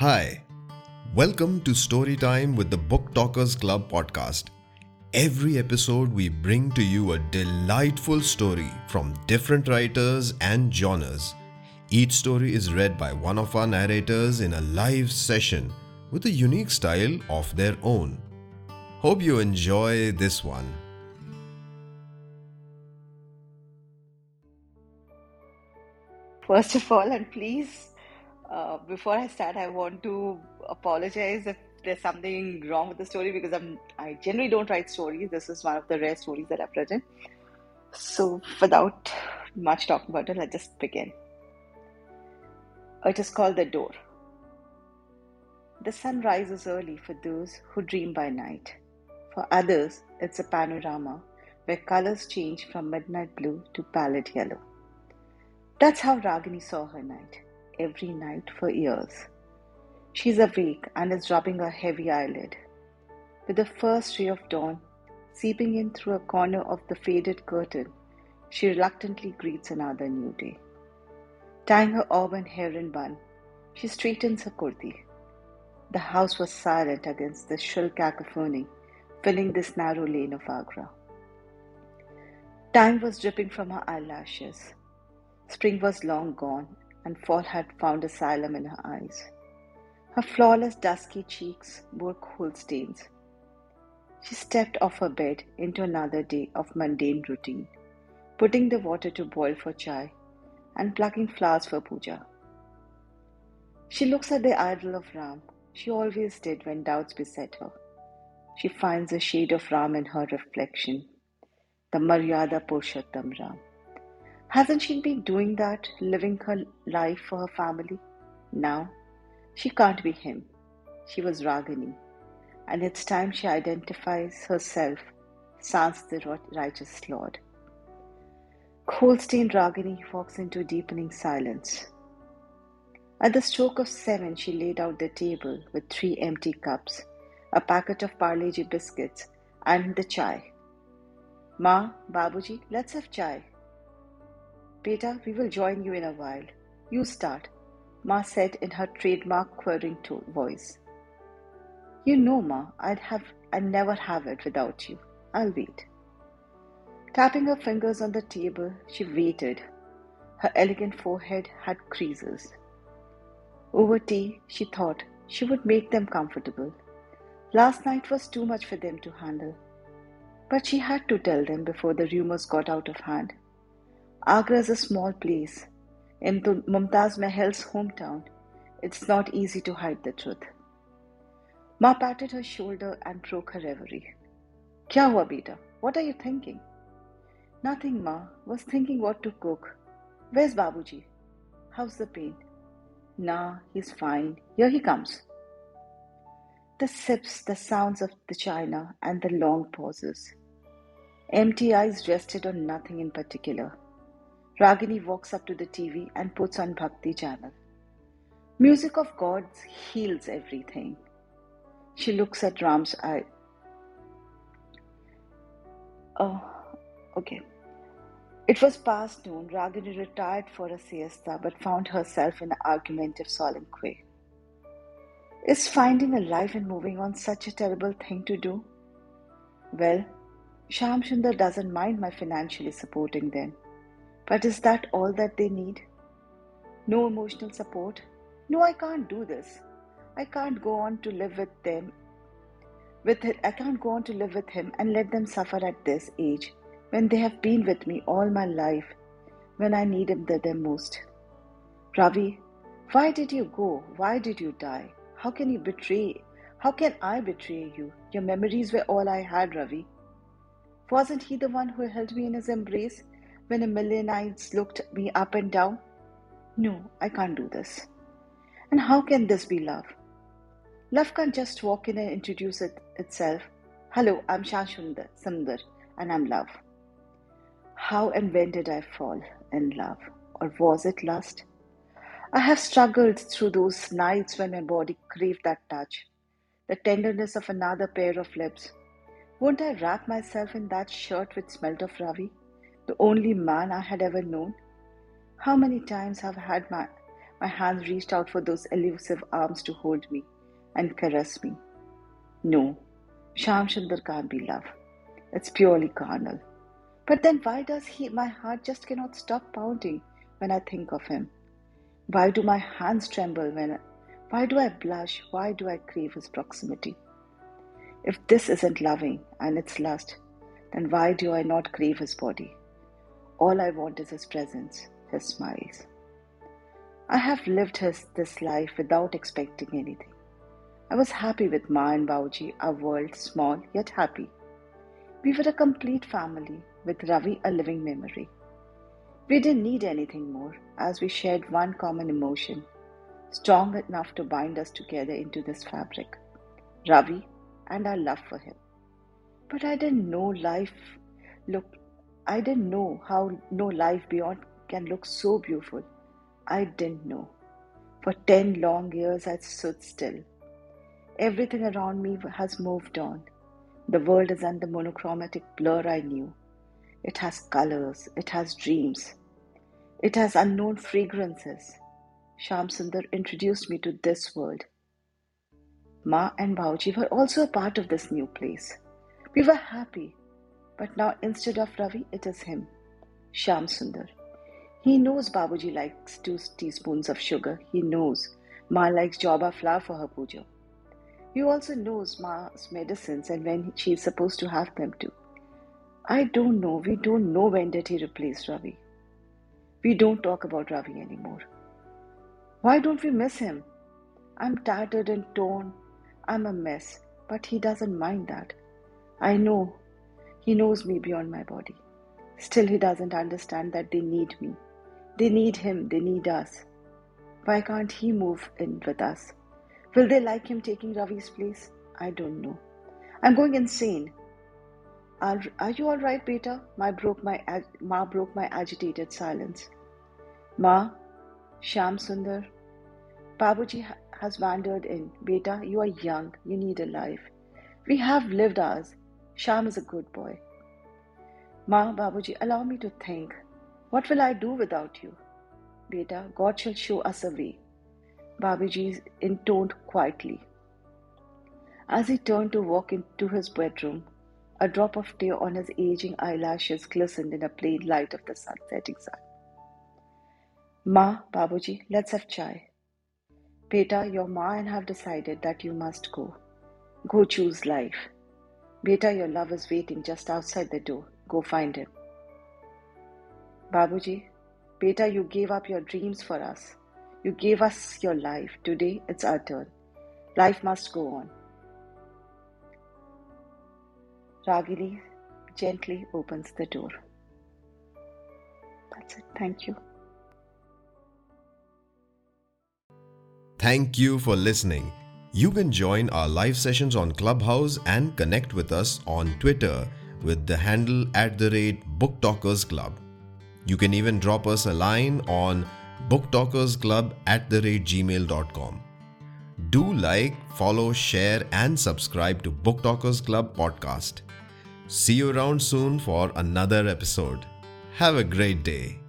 Hi, welcome to Storytime with the Book Talkers Club podcast. Every episode, we bring to you a delightful story from different writers and genres. Each story is read by one of our narrators in a live session with a unique style of their own. Hope you enjoy this one. First of all, and please, uh, before I start, I want to apologize if there's something wrong with the story because I'm I generally don't write stories. This is one of the rare stories that I've written. So, without much talking about it, let's just begin. It is called The Door. The sun rises early for those who dream by night. For others, it's a panorama where colors change from midnight blue to pallid yellow. That's how Ragini saw her night, every night for years. She's awake and is rubbing her heavy eyelid. With the first ray of dawn seeping in through a corner of the faded curtain, she reluctantly greets another new day. Tying her auburn hair in bun, she straightens her kurti. The house was silent against the shrill cacophony filling this narrow lane of Agra. Time was dripping from her eyelashes. Spring was long gone, and fall had found asylum in her eyes. Her flawless dusky cheeks bore kohl stains. She stepped off her bed into another day of mundane routine, putting the water to boil for chai and plucking flowers for puja. She looks at the idol of Ram. She always did when doubts beset her. She finds a shade of Ram in her reflection, the Maryada Purushottam Ram. Hasn't she been doing that, living her life for her family? Now, she can't be him. She was Ragini, and it's time she identifies herself sans the righteous Lord. Cold-stained Ragini walks into deepening silence. At the stroke of seven, she laid out the table with three empty cups a packet of Parle-G biscuits, and the chai. Ma, Babuji, let's have chai. Beta, we will join you in a while. You start, Ma said in her trademark quivering voice. You know, Ma, I'd have I'd never have it without you. I'll wait. Tapping her fingers on the table, she waited. Her elegant forehead had creases. Over tea, she thought she would make them comfortable. Last night was too much for them to handle. But she had to tell them before the rumors got out of hand. Agra is a small place. In Mumtaz Mahal's hometown, it's not easy to hide the truth. Ma patted her shoulder and broke her reverie. Kya hua, beta? What are you thinking? Nothing, Ma. Was thinking what to cook. Where's Babuji? How's the pain? Nah, he's fine. Here he comes. The sips, the sounds of the china, and the long pauses. Empty eyes rested on nothing in particular. Ragini walks up to the TV and puts on Bhakti channel. Music of gods heals everything. She looks at Ram's eye. Oh, okay. It was past noon. Ragini retired for a siesta but found herself in an argumentative soliloquy. Is finding a life and moving on such a terrible thing to do? Well, Shamsundar doesn't mind my financially supporting them. But is that all that they need? No emotional support? No, I can't do this. I can't go on to live with them. With it, I can't go on to live with him and let them suffer at this age when they have been with me all my life when I needed them the most. Ravi, why did you go? Why did you die? How can you betray? How can I betray you? Your memories were all I had, Ravi. Wasn't he the one who held me in his embrace when a million eyes looked me up and down? No, I can't do this. And how can this be love? Love can't just walk in and introduce it, itself. Hello, I'm Shashundar Sundar, and I'm love. How and when did I fall in love? Or was it lust? I have struggled through those nights when my body craved that touch, the tenderness of another pair of lips. Won't I wrap myself in that shirt which smelt of Ravi, the only man I had ever known? How many times have I had my, My hands reached out for those elusive arms to hold me and caress me. No, Shamsundar can't be love. It's purely carnal. But then why does he my heart just cannot stop pounding when I think of him? Why do my hands tremble when why do I blush? Why do I crave his proximity? If this isn't loving and it's lust, then why do I not crave his body? All I want is his presence, his smiles. I have lived his, this life without expecting anything. I was happy with Ma and Bauji, our world small yet happy. We were a complete family, with Ravi a living memory. We didn't need anything more, as we shared one common emotion, strong enough to bind us together into this fabric. Ravi and our love for him. But I didn't know life look I didn't know how no life beyond can look so beautiful. I didn't know. For 10 long years I stood still. Everything around me has moved on. The world is under monochromatic blur I knew. It has colors, it has dreams, it has unknown fragrances. Sham Sundar introduced me to this world. Ma and Bauji were also a part of this new place. We were happy, but now instead of Ravi, it is him, Sham Sundar. He knows Babuji likes two teaspoons of sugar. He knows Ma likes jaba flower for her puja. He also knows Ma's medicines and when she is supposed to have them too. I don't know. We don't know when did he replace Ravi. We don't talk about Ravi anymore. Why don't we miss him? I'm tattered and torn. I'm a mess, but he doesn't mind that. I know he knows me beyond my body. Still, he doesn't understand that they need me. They need him, they need us. Why can't he move in with us? Will they like him taking Ravi's place? I don't know. I'm going insane. Are, are you all right, beta? Ma broke my, Ma broke my agitated silence. Ma, Sham Sundar, Babuji has wandered in. Beta, you are young. You need a life. We have lived ours. Sham is a good boy. Ma, Babuji, allow me to think. What will I do without you? Beta, God shall show us a way. Babuji intoned quietly. As he turned to walk into his bedroom, a drop of tear on his aging eyelashes glistened in the plain light of the sun, setting sun. Ma, Babuji, let's have chai. Beta, your ma and have decided that you must go. Go choose life. Beta, your love is waiting just outside the door. Go find him. Babuji, Beta, you gave up your dreams for us. You gave us your life. Today it's our turn. Life must go on. Ragini gently opens the door. That's it. Thank you. Thank you for listening. You can join our live sessions on Clubhouse and connect with us on Twitter with the handle at the rate Book Talkers Club. You can even drop us a line on booktalkersclub at the rate gmail.com. Do like, follow, share, and subscribe to Book Talkers Club podcast. See you around soon for another episode. Have a great day.